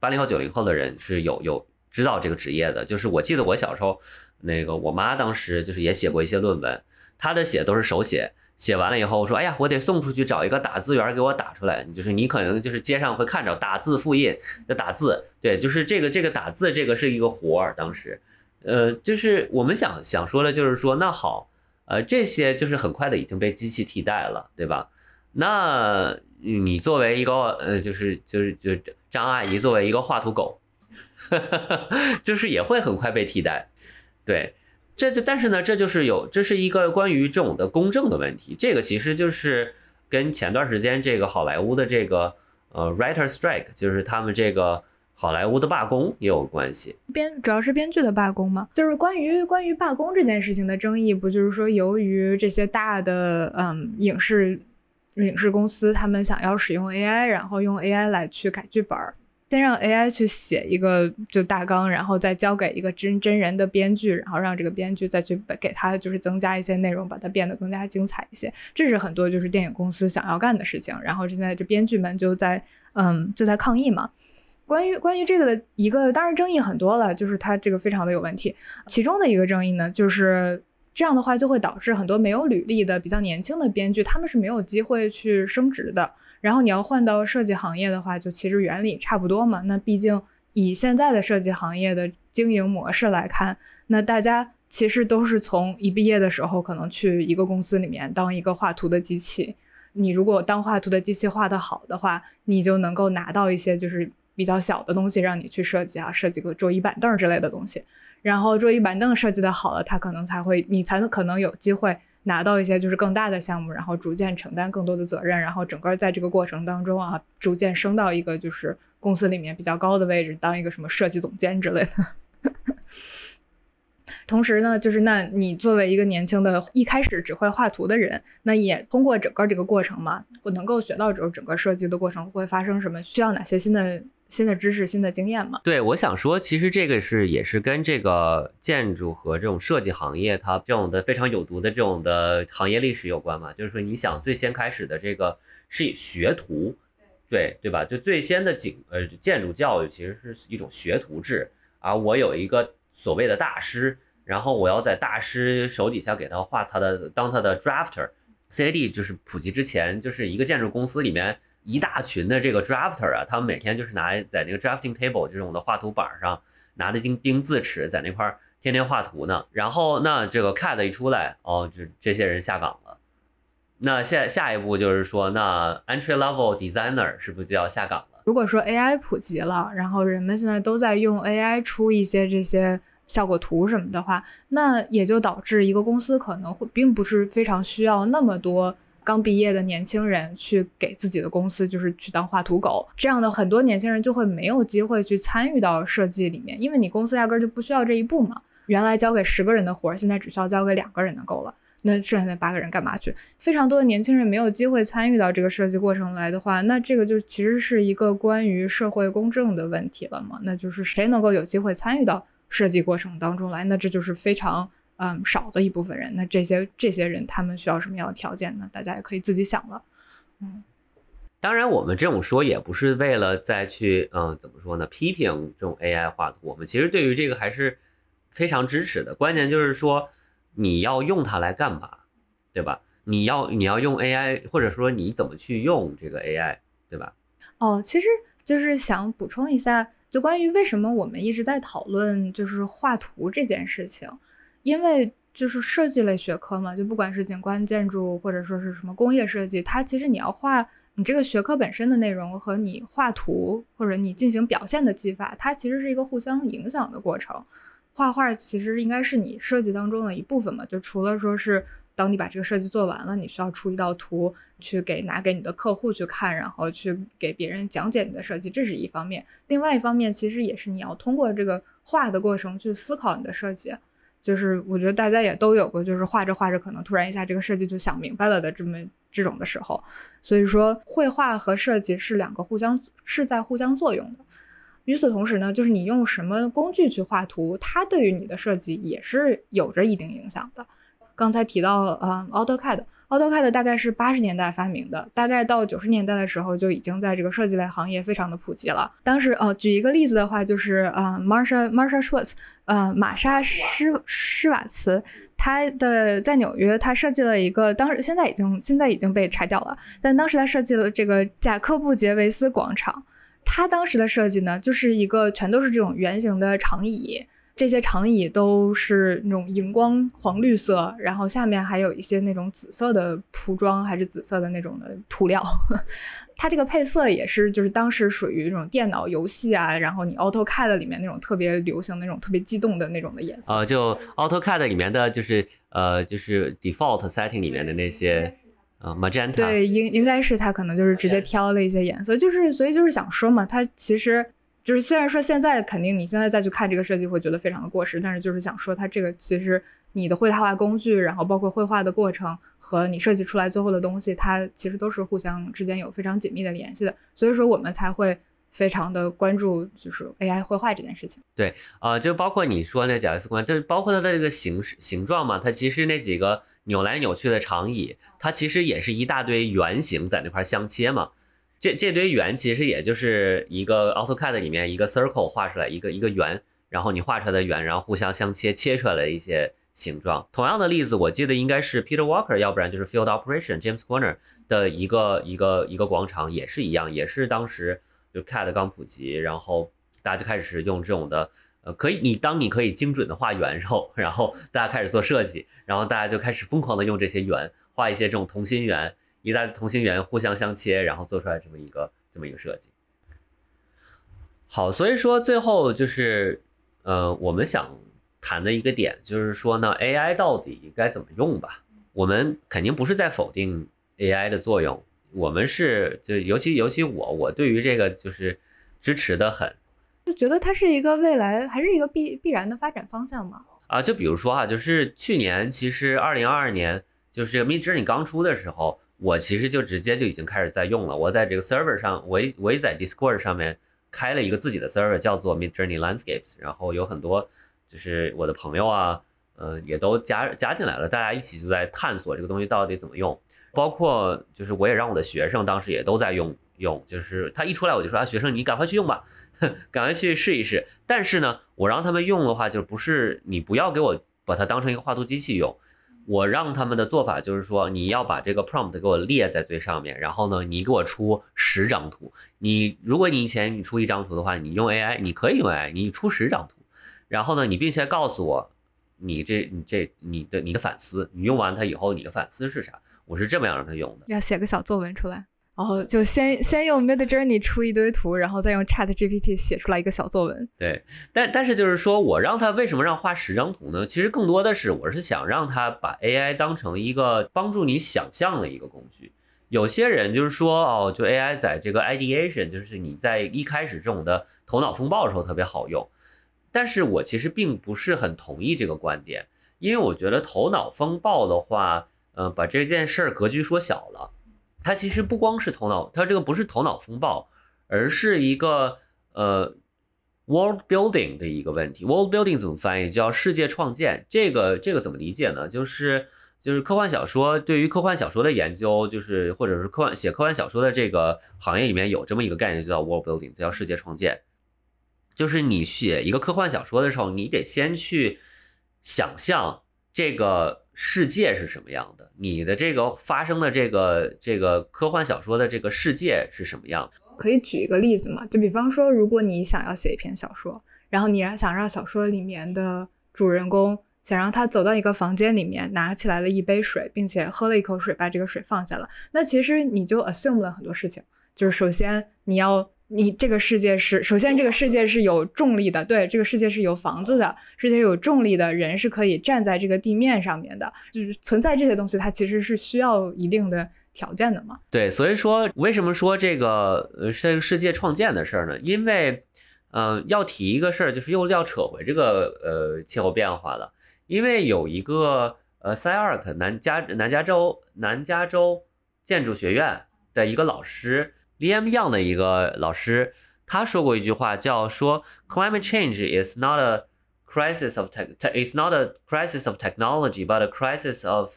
八零后、九零后的人是有有知道这个职业的。就是我记得我小时候，那个我妈当时就是也写过一些论文，她的写都是手写。写完了以后，说：“哎呀，我得送出去找一个打字员给我打出来。就是你可能就是街上会看着打字复印的打字，对，就是这个这个打字这个是一个活儿。当时，呃，就是我们想想说的，就是说那好，呃，这些就是很快的已经被机器替代了，对吧？那你作为一个呃，就是就是就张阿姨作为一个画图狗，(laughs) 就是也会很快被替代，对。”这就但是呢，这就是有这是一个关于这种的公正的问题。这个其实就是跟前段时间这个好莱坞的这个呃 writer strike，就是他们这个好莱坞的罢工也有关系。编主要是编剧的罢工吗？就是关于关于罢工这件事情的争议，不就是说由于这些大的嗯影视影视公司他们想要使用 AI，然后用 AI 来去改剧本儿。先让 AI 去写一个就大纲，然后再交给一个真真人的编剧，然后让这个编剧再去给他就是增加一些内容，把它变得更加精彩一些。这是很多就是电影公司想要干的事情。然后现在这编剧们就在嗯就在抗议嘛。关于关于这个的一个，当然争议很多了，就是它这个非常的有问题。其中的一个争议呢，就是这样的话就会导致很多没有履历的比较年轻的编剧，他们是没有机会去升职的。然后你要换到设计行业的话，就其实原理差不多嘛。那毕竟以现在的设计行业的经营模式来看，那大家其实都是从一毕业的时候，可能去一个公司里面当一个画图的机器。你如果当画图的机器画得好的话，你就能够拿到一些就是比较小的东西让你去设计啊，设计个桌椅板凳之类的东西。然后桌椅板凳设计的好了，他可能才会，你才可能有机会拿到一些就是更大的项目，然后逐渐承担更多的责任，然后整个在这个过程当中啊，逐渐升到一个就是公司里面比较高的位置，当一个什么设计总监之类的。(laughs) 同时呢，就是那你作为一个年轻的，一开始只会画图的人，那也通过整个这个过程嘛，我能够学到之后，整个设计的过程会发生什么，需要哪些新的新的知识、新的经验嘛？对，我想说，其实这个是也是跟这个建筑和这种设计行业它这种的非常有毒的这种的行业历史有关嘛。就是说，你想最先开始的这个是以学徒，对对吧？就最先的景呃建筑教育其实是一种学徒制，而我有一个所谓的大师。然后我要在大师手底下给他画他的当他的 drafter，CAD 就是普及之前，就是一个建筑公司里面一大群的这个 drafter 啊，他们每天就是拿在那个 drafting table 这种的画图板上拿着钉钉字尺在那块儿天天画图呢。然后那这个 cat 一出来，哦，就这些人下岗了。那下下一步就是说，那 entry level designer 是不是就要下岗了？如果说 AI 普及了，然后人们现在都在用 AI 出一些这些。效果图什么的话，那也就导致一个公司可能会并不是非常需要那么多刚毕业的年轻人去给自己的公司就是去当画图狗，这样的很多年轻人就会没有机会去参与到设计里面，因为你公司压根就不需要这一步嘛。原来交给十个人的活儿，现在只需要交给两个人就够了，那剩下那八个人干嘛去？非常多的年轻人没有机会参与到这个设计过程来的话，那这个就其实是一个关于社会公正的问题了嘛？那就是谁能够有机会参与到？设计过程当中来，那这就是非常嗯少的一部分人。那这些这些人他们需要什么样的条件呢？大家也可以自己想了。嗯，当然我们这种说也不是为了再去嗯怎么说呢批评这种 AI 画图。我们其实对于这个还是非常支持的。关键就是说你要用它来干嘛，对吧？你要你要用 AI，或者说你怎么去用这个 AI，对吧？哦，其实就是想补充一下。就关于为什么我们一直在讨论就是画图这件事情，因为就是设计类学科嘛，就不管是景观建筑或者说是什么工业设计，它其实你要画你这个学科本身的内容和你画图或者你进行表现的技法，它其实是一个互相影响的过程。画画其实应该是你设计当中的一部分嘛，就除了说是。当你把这个设计做完了，你需要出一道图去给拿给你的客户去看，然后去给别人讲解你的设计，这是一方面。另外一方面，其实也是你要通过这个画的过程去思考你的设计。就是我觉得大家也都有过，就是画着画着，可能突然一下这个设计就想明白了的这么这种的时候。所以说，绘画和设计是两个互相是在互相作用的。与此同时呢，就是你用什么工具去画图，它对于你的设计也是有着一定影响的。刚才提到，嗯，AutoCAD AutoCAD 大概是八十年代发明的，大概到九十年代的时候就已经在这个设计类行业非常的普及了。当时，呃，举一个例子的话，就是呃，Marsha Marsha Schwartz，呃，玛莎施施瓦茨，他的在纽约，他设计了一个，当时现在已经现在已经被拆掉了，但当时他设计了这个贾科布杰维斯广场，他当时的设计呢，就是一个全都是这种圆形的长椅。这些长椅都是那种荧光黄绿色，然后下面还有一些那种紫色的铺装，还是紫色的那种的涂料。(laughs) 它这个配色也是，就是当时属于那种电脑游戏啊，然后你 AutoCAD 里面那种特别流行那种特别激动的那种的颜色。呃，就 AutoCAD 里面的就是呃，就是 default setting 里面的那些呃 magenta。对，应应该是他可能就是直接挑了一些颜色，就是所以就是想说嘛，它其实。就是虽然说现在肯定你现在再去看这个设计会觉得非常的过时，但是就是想说它这个其实你的绘画工具，然后包括绘画的过程和你设计出来最后的东西，它其实都是互相之间有非常紧密的联系的。所以说我们才会非常的关注就是 AI 绘画这件事情。对，呃，就包括你说那贾维斯观，就是包括它的这个形形状嘛，它其实那几个扭来扭去的长椅，它其实也是一大堆圆形在那块相切嘛。这这堆圆其实也就是一个 AutoCAD 里面一个 circle 画出来一个一个圆，然后你画出来的圆，然后互相相切，切出来的一些形状。同样的例子，我记得应该是 Peter Walker，要不然就是 Field Operation James Corner 的一个一个一个广场，也是一样，也是当时就 CAD 刚普及，然后大家就开始用这种的，呃，可以你当你可以精准的画圆后，然后大家开始做设计，然后大家就开始疯狂的用这些圆画一些这种同心圆，一大同心圆互相相切，然后做出来这么一个这么一个设计。好，所以说最后就是，呃，我们想谈的一个点就是说呢，AI 到底该怎么用吧？我们肯定不是在否定 AI 的作用，我们是就尤其尤其我我对于这个就是支持的很，就觉得它是一个未来还是一个必必然的发展方向嘛？啊，就比如说哈，就是去年其实二零二二年就是这个 Midjourney 刚出的时候，我其实就直接就已经开始在用了，我在这个 server 上，我我也在 Discord 上面。开了一个自己的 server，叫做 Midjourney Landscapes，然后有很多就是我的朋友啊，呃，也都加加进来了，大家一起就在探索这个东西到底怎么用。包括就是我也让我的学生当时也都在用用，就是他一出来我就说啊，学生你赶快去用吧，赶快去试一试。但是呢，我让他们用的话，就不是你不要给我把它当成一个画图机器用。我让他们的做法就是说，你要把这个 prompt 给我列在最上面，然后呢，你给我出十张图。你如果你以前你出一张图的话，你用 AI，你可以用 AI，你出十张图，然后呢，你并且告诉我，你这你这你的你的反思，你用完它以后你的反思是啥？我是这么样让他用的，要写个小作文出来。然后就先先用 Mid Journey 出一堆图，然后再用 Chat GPT 写出来一个小作文。对，但但是就是说我让他为什么让画十张图呢？其实更多的是我是想让他把 AI 当成一个帮助你想象的一个工具。有些人就是说哦，就 AI 在这个 ideation，就是你在一开始这种的头脑风暴的时候特别好用。但是我其实并不是很同意这个观点，因为我觉得头脑风暴的话，嗯，把这件事儿格局缩小了。它其实不光是头脑，它这个不是头脑风暴，而是一个呃 world building 的一个问题。world building 怎么翻译？叫世界创建。这个这个怎么理解呢？就是就是科幻小说对于科幻小说的研究，就是或者是科幻写科幻小说的这个行业里面有这么一个概念，就叫 world building，叫世界创建。就是你写一个科幻小说的时候，你得先去想象这个。世界是什么样的？你的这个发生的这个这个科幻小说的这个世界是什么样？可以举一个例子吗？就比方说，如果你想要写一篇小说，然后你想让小说里面的主人公想让他走到一个房间里面，拿起来了一杯水，并且喝了一口水，把这个水放下了，那其实你就 assume 了很多事情，就是首先你要。你这个世界是，首先这个世界是有重力的，对，这个世界是有房子的，世界有重力的人是可以站在这个地面上面的，就是存在这些东西，它其实是需要一定的条件的嘛。对，所以说为什么说这个呃这个世界创建的事儿呢？因为，嗯，要提一个事儿，就是又要扯回这个呃气候变化了，因为有一个呃塞尔克南加南加州南加州建筑学院的一个老师。Liam Young 的一个老师，他说过一句话，叫说 "Climate change is not a crisis of tech, it's not a crisis of technology, but a crisis of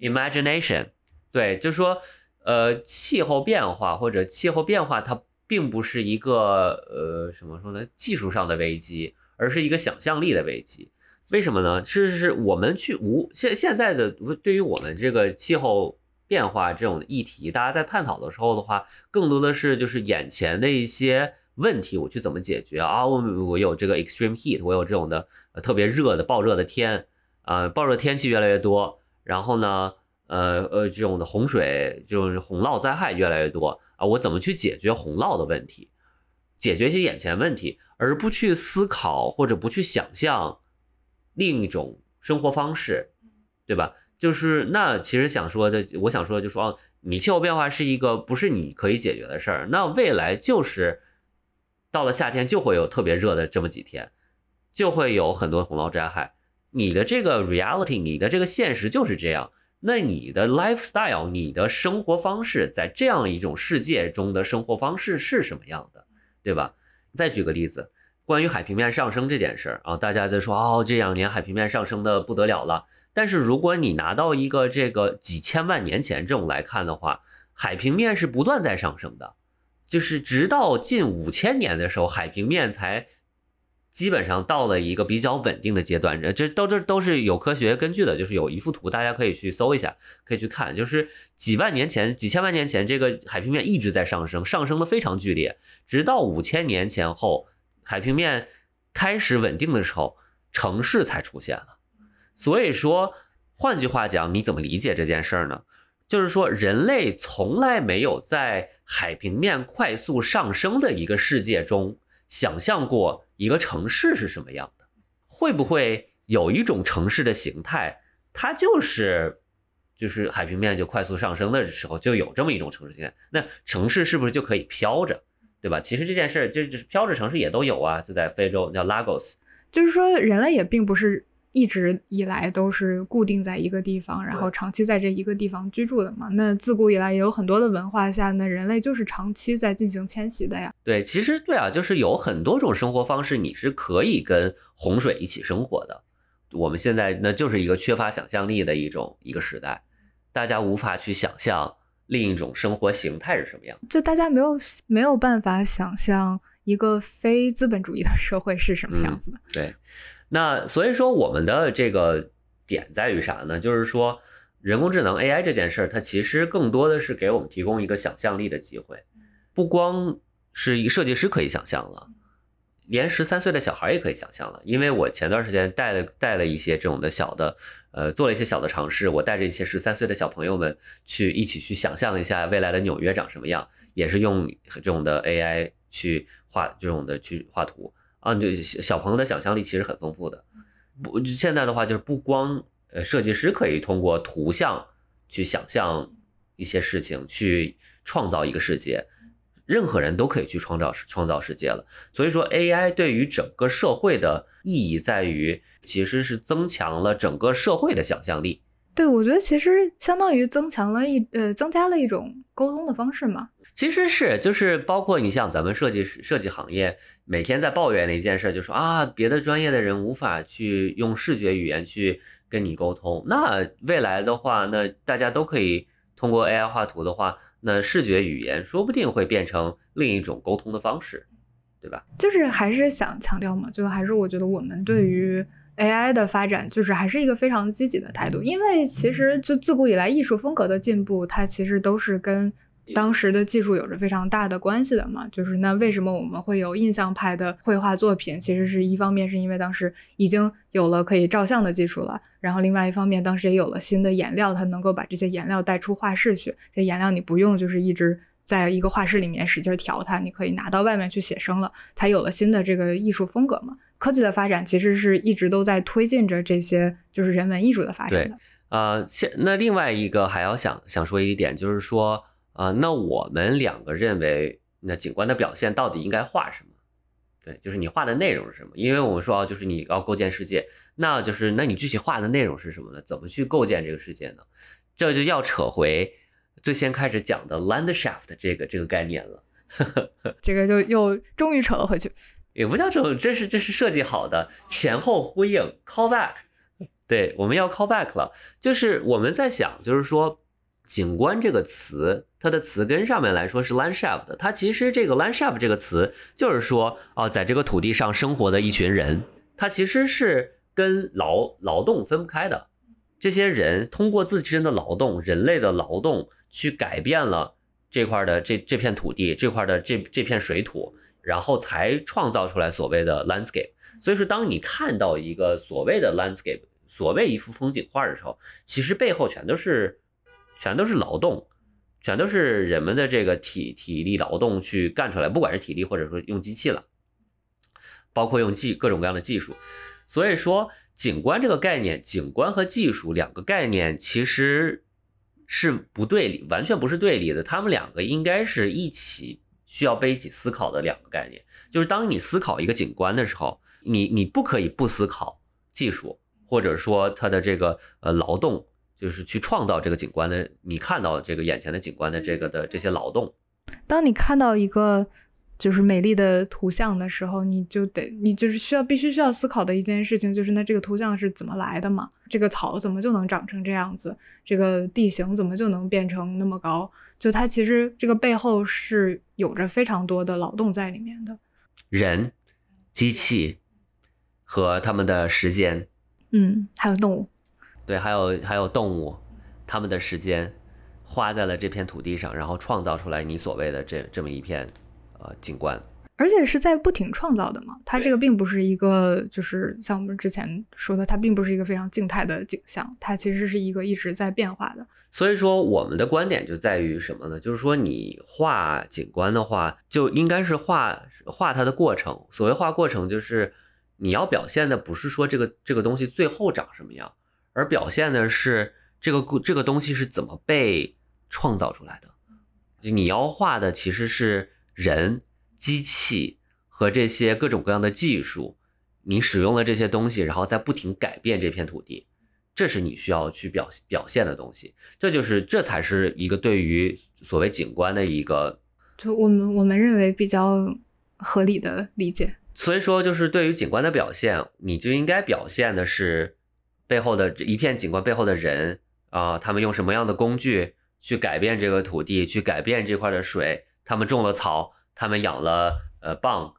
imagination." 对，就说呃，气候变化或者气候变化，它并不是一个呃，什么说呢，技术上的危机，而是一个想象力的危机。为什么呢？是是是我们去无现现在的对于我们这个气候。变化这种议题，大家在探讨的时候的话，更多的是就是眼前的一些问题，我去怎么解决啊？我我有这个 extreme heat，我有这种的特别热的暴热的天啊，暴热天气越来越多，然后呢，呃呃，这种的洪水，这种洪涝灾害越来越多啊，我怎么去解决洪涝的问题，解决一些眼前问题，而不去思考或者不去想象另一种生活方式，对吧？就是那其实想说的，我想说的就说哦，你气候变化是一个不是你可以解决的事儿。那未来就是到了夏天就会有特别热的这么几天，就会有很多洪涝灾害。你的这个 reality，你的这个现实就是这样。那你的 lifestyle，你的生活方式在这样一种世界中的生活方式是什么样的，对吧？再举个例子，关于海平面上升这件事儿啊，大家在说哦，这两年海平面上升的不得了了。但是如果你拿到一个这个几千万年前这种来看的话，海平面是不断在上升的，就是直到近五千年的时候，海平面才基本上到了一个比较稳定的阶段，这都这都是有科学根据的，就是有一幅图，大家可以去搜一下，可以去看，就是几万年前、几千万年前，这个海平面一直在上升，上升的非常剧烈，直到五千年前后，海平面开始稳定的时候，城市才出现了。所以说，换句话讲，你怎么理解这件事儿呢？就是说，人类从来没有在海平面快速上升的一个世界中。想象过一个城市是什么样的？会不会有一种城市的形态，它就是就是海平面就快速上升的时候就有这么一种城市形态？那城市是不是就可以飘着，对吧？其实这件事就就是飘着城市也都有啊，就在非洲叫 Lagos，就是说人类也并不是。一直以来都是固定在一个地方，然后长期在这一个地方居住的嘛。那自古以来也有很多的文化下，那人类就是长期在进行迁徙的呀。对，其实对啊，就是有很多种生活方式，你是可以跟洪水一起生活的。我们现在那就是一个缺乏想象力的一种一个时代，大家无法去想象另一种生活形态是什么样。就大家没有没有办法想象一个非资本主义的社会是什么样子的。对。那所以说，我们的这个点在于啥呢？就是说，人工智能 AI 这件事儿，它其实更多的是给我们提供一个想象力的机会。不光是一设计师可以想象了，连十三岁的小孩也可以想象了。因为我前段时间带了带了一些这种的小的，呃，做了一些小的尝试。我带着一些十三岁的小朋友们去一起去想象一下未来的纽约长什么样，也是用这种的 AI 去画这种的去画图。啊，就小朋友的想象力其实很丰富的。不，现在的话就是不光呃设计师可以通过图像去想象一些事情，去创造一个世界，任何人都可以去创造创造世界了。所以说，AI 对于整个社会的意义在于，其实是增强了整个社会的想象力。对，我觉得其实相当于增强了一呃增加了一种沟通的方式嘛。其实是，就是包括你像咱们设计设计行业，每天在抱怨的一件事，就说啊，别的专业的人无法去用视觉语言去跟你沟通。那未来的话，那大家都可以通过 AI 画图的话，那视觉语言说不定会变成另一种沟通的方式，对吧？就是还是想强调嘛，就还是我觉得我们对于 AI 的发展，就是还是一个非常积极的态度，因为其实就自古以来艺术风格的进步，它其实都是跟。当时的技术有着非常大的关系的嘛，就是那为什么我们会有印象派的绘画作品？其实是一方面是因为当时已经有了可以照相的技术了，然后另外一方面当时也有了新的颜料，它能够把这些颜料带出画室去。这颜料你不用就是一直在一个画室里面使劲调它，你可以拿到外面去写生了，才有了新的这个艺术风格嘛。科技的发展其实是一直都在推进着这些就是人文艺术的发展的。呃，现那另外一个还要想想说一点就是说。啊，那我们两个认为，那景观的表现到底应该画什么？对，就是你画的内容是什么？因为我们说啊，就是你要构建世界，那就是那你具体画的内容是什么呢？怎么去构建这个世界呢？这就要扯回最先开始讲的 landscape 这个这个概念了。(laughs) 这个就又终于扯了回去，也不叫扯，这是这是设计好的前后呼应 call back。对，我们要 call back 了，就是我们在想，就是说。景观这个词，它的词根上面来说是 landscape，它其实这个 landscape 这个词就是说，哦，在这个土地上生活的一群人，它其实是跟劳劳动分不开的。这些人通过自身的劳动，人类的劳动，去改变了这块的这这片土地，这块的这这片水土，然后才创造出来所谓的 landscape。所以说，当你看到一个所谓的 landscape，所谓一幅风景画的时候，其实背后全都是。全都是劳动，全都是人们的这个体体力劳动去干出来，不管是体力或者说用机器了，包括用技各种各样的技术。所以说，景观这个概念，景观和技术两个概念其实是不对立，完全不是对立的。他们两个应该是一起需要被一起思考的两个概念。就是当你思考一个景观的时候，你你不可以不思考技术，或者说它的这个呃劳动。就是去创造这个景观的，你看到这个眼前的景观的这个的这些劳动。当你看到一个就是美丽的图像的时候，你就得，你就是需要必须需要思考的一件事情，就是那这个图像是怎么来的嘛？这个草怎么就能长成这样子？这个地形怎么就能变成那么高？就它其实这个背后是有着非常多的劳动在里面的。人、机器、和他们的时间，嗯，还有动物，对，还有还有动物，他们的时间花在了这片土地上，然后创造出来你所谓的这这么一片呃景观。而且是在不停创造的嘛，它这个并不是一个，就是像我们之前说的，它并不是一个非常静态的景象，它其实是一个一直在变化的。所以说，我们的观点就在于什么呢？就是说，你画景观的话，就应该是画画它的过程。所谓画过程，就是你要表现的不是说这个这个东西最后长什么样，而表现的是这个这个东西是怎么被创造出来的。就你要画的其实是人。机器和这些各种各样的技术，你使用了这些东西，然后在不停改变这片土地，这是你需要去表表现的东西。这就是这才是一个对于所谓景观的一个，就我们我们认为比较合理的理解。所以说，就是对于景观的表现，你就应该表现的是背后的这一片景观背后的人啊，他们用什么样的工具去改变这个土地，去改变这块的水，他们种了草。他们养了呃蚌，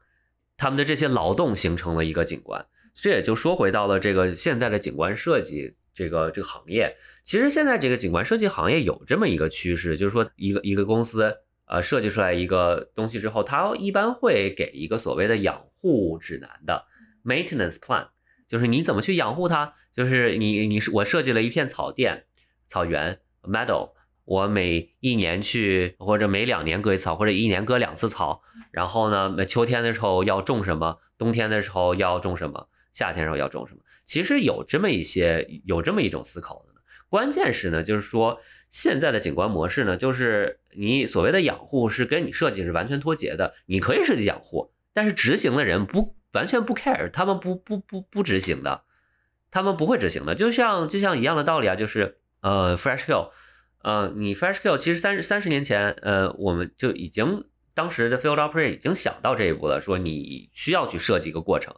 他们的这些劳动形成了一个景观，这也就说回到了这个现在的景观设计这个这个行业。其实现在这个景观设计行业有这么一个趋势，就是说一个一个公司呃设计出来一个东西之后，它一般会给一个所谓的养护指南的 maintenance plan，就是你怎么去养护它，就是你你是我设计了一片草甸草原 meadow。我每一年去，或者每两年割一次草，或者一年割两次草。然后呢，每秋天的时候要种什么，冬天的时候要种什么，夏天时候要种什么。其实有这么一些，有这么一种思考的。关键是呢，就是说现在的景观模式呢，就是你所谓的养护是跟你设计是完全脱节的。你可以设计养护，但是执行的人不完全不 care，他们不不不不执行的，他们不会执行的。就像就像一样的道理啊，就是呃，Fresh kill，。呃，你 fresh kill 其实三三十年前，呃，我们就已经当时的 Field Operator 已经想到这一步了，说你需要去设计一个过程，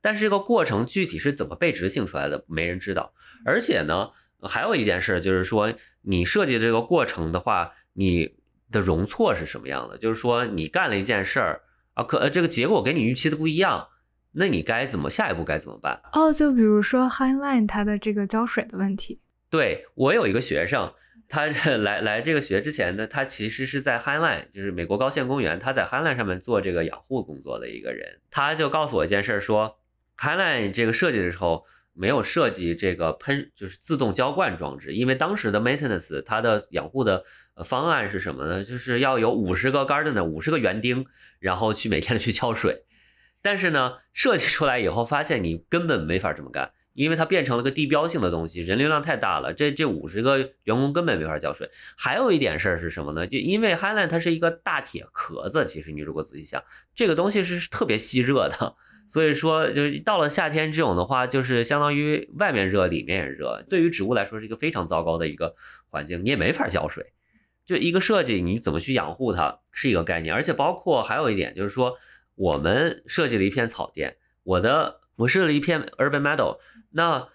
但是这个过程具体是怎么被执行出来的，没人知道。而且呢，还有一件事就是说，你设计这个过程的话，你的容错是什么样的？就是说，你干了一件事儿啊，可呃这个结果跟你预期的不一样，那你该怎么下一步该怎么办？哦，就比如说 Highline 它的这个浇水的问题。对我有一个学生。他 (laughs) 来来这个学之前呢，他其实是在 Highline，就是美国高线公园，他在 Highline 上面做这个养护工作的一个人。他就告诉我一件事，说 Highline 这个设计的时候没有设计这个喷，就是自动浇灌装置，因为当时的 maintenance 它的养护的方案是什么呢？就是要有五十个 gardener，五十个园丁，然后去每天的去浇水。但是呢，设计出来以后发现你根本没法这么干。因为它变成了个地标性的东西，人流量太大了，这这五十个员工根本没法浇水。还有一点事儿是什么呢？就因为 Highland 它是一个大铁壳子，其实你如果仔细想，这个东西是特别吸热的，所以说就是到了夏天这种的话，就是相当于外面热，里面也热，对于植物来说是一个非常糟糕的一个环境，你也没法浇水。就一个设计，你怎么去养护它是一个概念，而且包括还有一点就是说，我们设计了一片草甸，我的我设了一片 Urban Meadow。那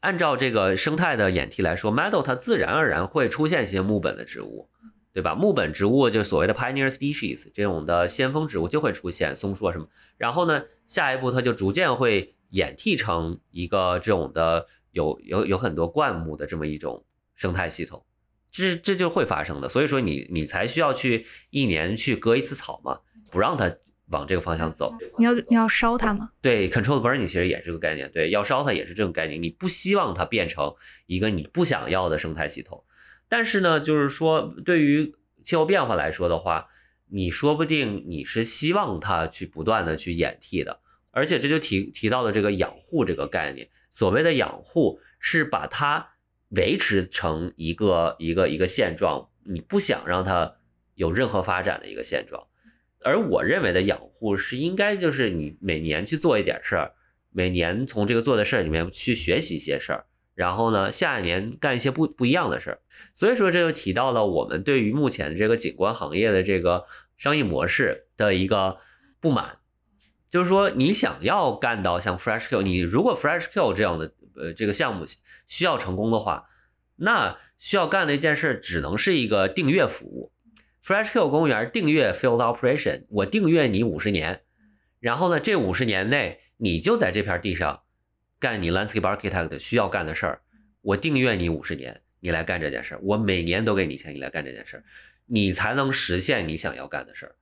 按照这个生态的演替来说，meadow 它自然而然会出现一些木本的植物，对吧？木本植物就所谓的 pioneer species 这种的先锋植物就会出现，松树啊什么。然后呢，下一步它就逐渐会演替成一个这种的有有有很多灌木的这么一种生态系统，这这就会发生的。所以说你你才需要去一年去割一次草嘛，不让它。往这个方向走，你要你要烧它吗？对，control burning 其实也是个概念，对，要烧它也是这种概念。你不希望它变成一个你不想要的生态系统，但是呢，就是说对于气候变化来说的话，你说不定你是希望它去不断的去演替的，而且这就提提到了这个养护这个概念。所谓的养护是把它维持成一个一个一个现状，你不想让它有任何发展的一个现状。而我认为的养护是应该就是你每年去做一点事儿，每年从这个做的事儿里面去学习一些事儿，然后呢，下一年干一些不不一样的事儿。所以说，这就提到了我们对于目前这个景观行业的这个商业模式的一个不满，就是说，你想要干到像 Fresh Q，你如果 Fresh Q 这样的呃这个项目需要成功的话，那需要干的一件事只能是一个订阅服务。FreshQ 公园订阅 Field Operation，我订阅你五十年，然后呢，这五十年内你就在这片地上干你 landscape architect 需要干的事儿，我订阅你五十年，你来干这件事儿，我每年都给你钱，你来干这件事儿，你才能实现你想要干的事儿。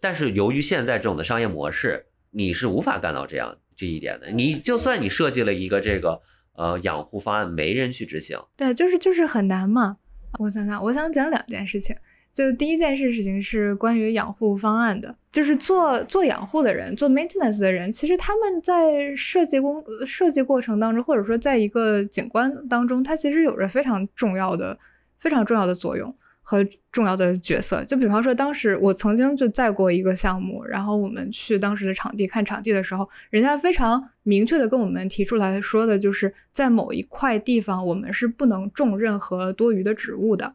但是由于现在这种的商业模式，你是无法干到这样这一点的。你就算你设计了一个这个呃养护方案，没人去执行。对，就是就是很难嘛。我想想，我想讲两件事情。就第一件事事情是关于养护方案的，就是做做养护的人，做 maintenance 的人，其实他们在设计工设计过程当中，或者说在一个景观当中，它其实有着非常重要的、非常重要的作用和重要的角色。就比方说，当时我曾经就在过一个项目，然后我们去当时的场地看场地的时候，人家非常明确的跟我们提出来说的就是在某一块地方，我们是不能种任何多余的植物的。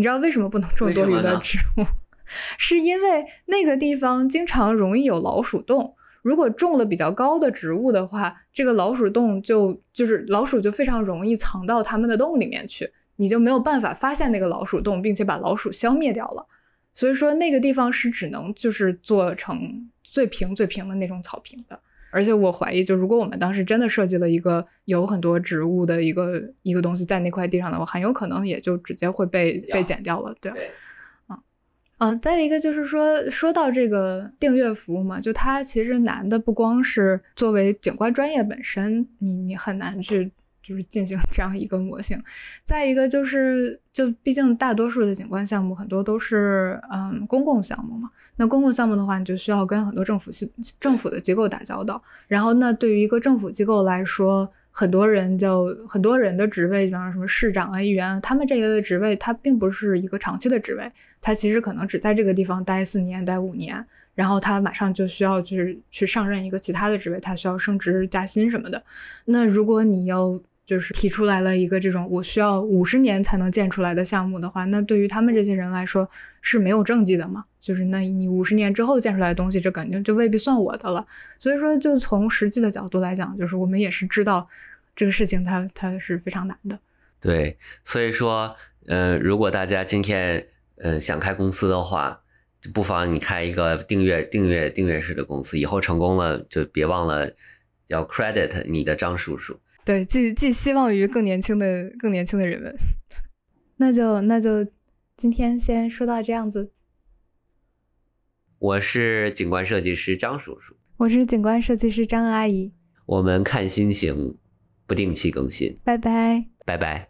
你知道为什么不能种多余的植物？(laughs) 是因为那个地方经常容易有老鼠洞。如果种了比较高的植物的话，这个老鼠洞就就是老鼠就非常容易藏到它们的洞里面去，你就没有办法发现那个老鼠洞，并且把老鼠消灭掉了。所以说那个地方是只能就是做成最平最平的那种草坪的。而且我怀疑，就如果我们当时真的设计了一个有很多植物的一个一个东西在那块地上的话，很有可能也就直接会被被剪掉了。对，嗯嗯，再一个就是说，说到这个订阅服务嘛，就它其实难的不光是作为景观专业本身，你你很难去。就是进行这样一个模型，再一个就是，就毕竟大多数的景观项目很多都是嗯公共项目嘛。那公共项目的话，你就需要跟很多政府系政府的机构打交道。然后，那对于一个政府机构来说，很多人就很多人的职位，比方说什么市长啊、议员，他们这个的职位，它并不是一个长期的职位，他其实可能只在这个地方待四年、待五年，然后他马上就需要去去上任一个其他的职位，他需要升职加薪什么的。那如果你要就是提出来了一个这种我需要五十年才能建出来的项目的话，那对于他们这些人来说是没有政绩的嘛？就是那你五十年之后建出来的东西，这感觉就未必算我的了。所以说，就从实际的角度来讲，就是我们也是知道这个事情它它是非常难的。对，所以说，呃，如果大家今天呃想开公司的话，就不妨你开一个订阅订阅订阅式的公司，以后成功了就别忘了要 credit 你的张叔叔。对，寄寄希望于更年轻的、更年轻的人们。(laughs) 那就那就今天先说到这样子。我是景观设计师张叔叔，我是景观设计师张阿姨。我们看心情，不定期更新。拜拜，拜拜。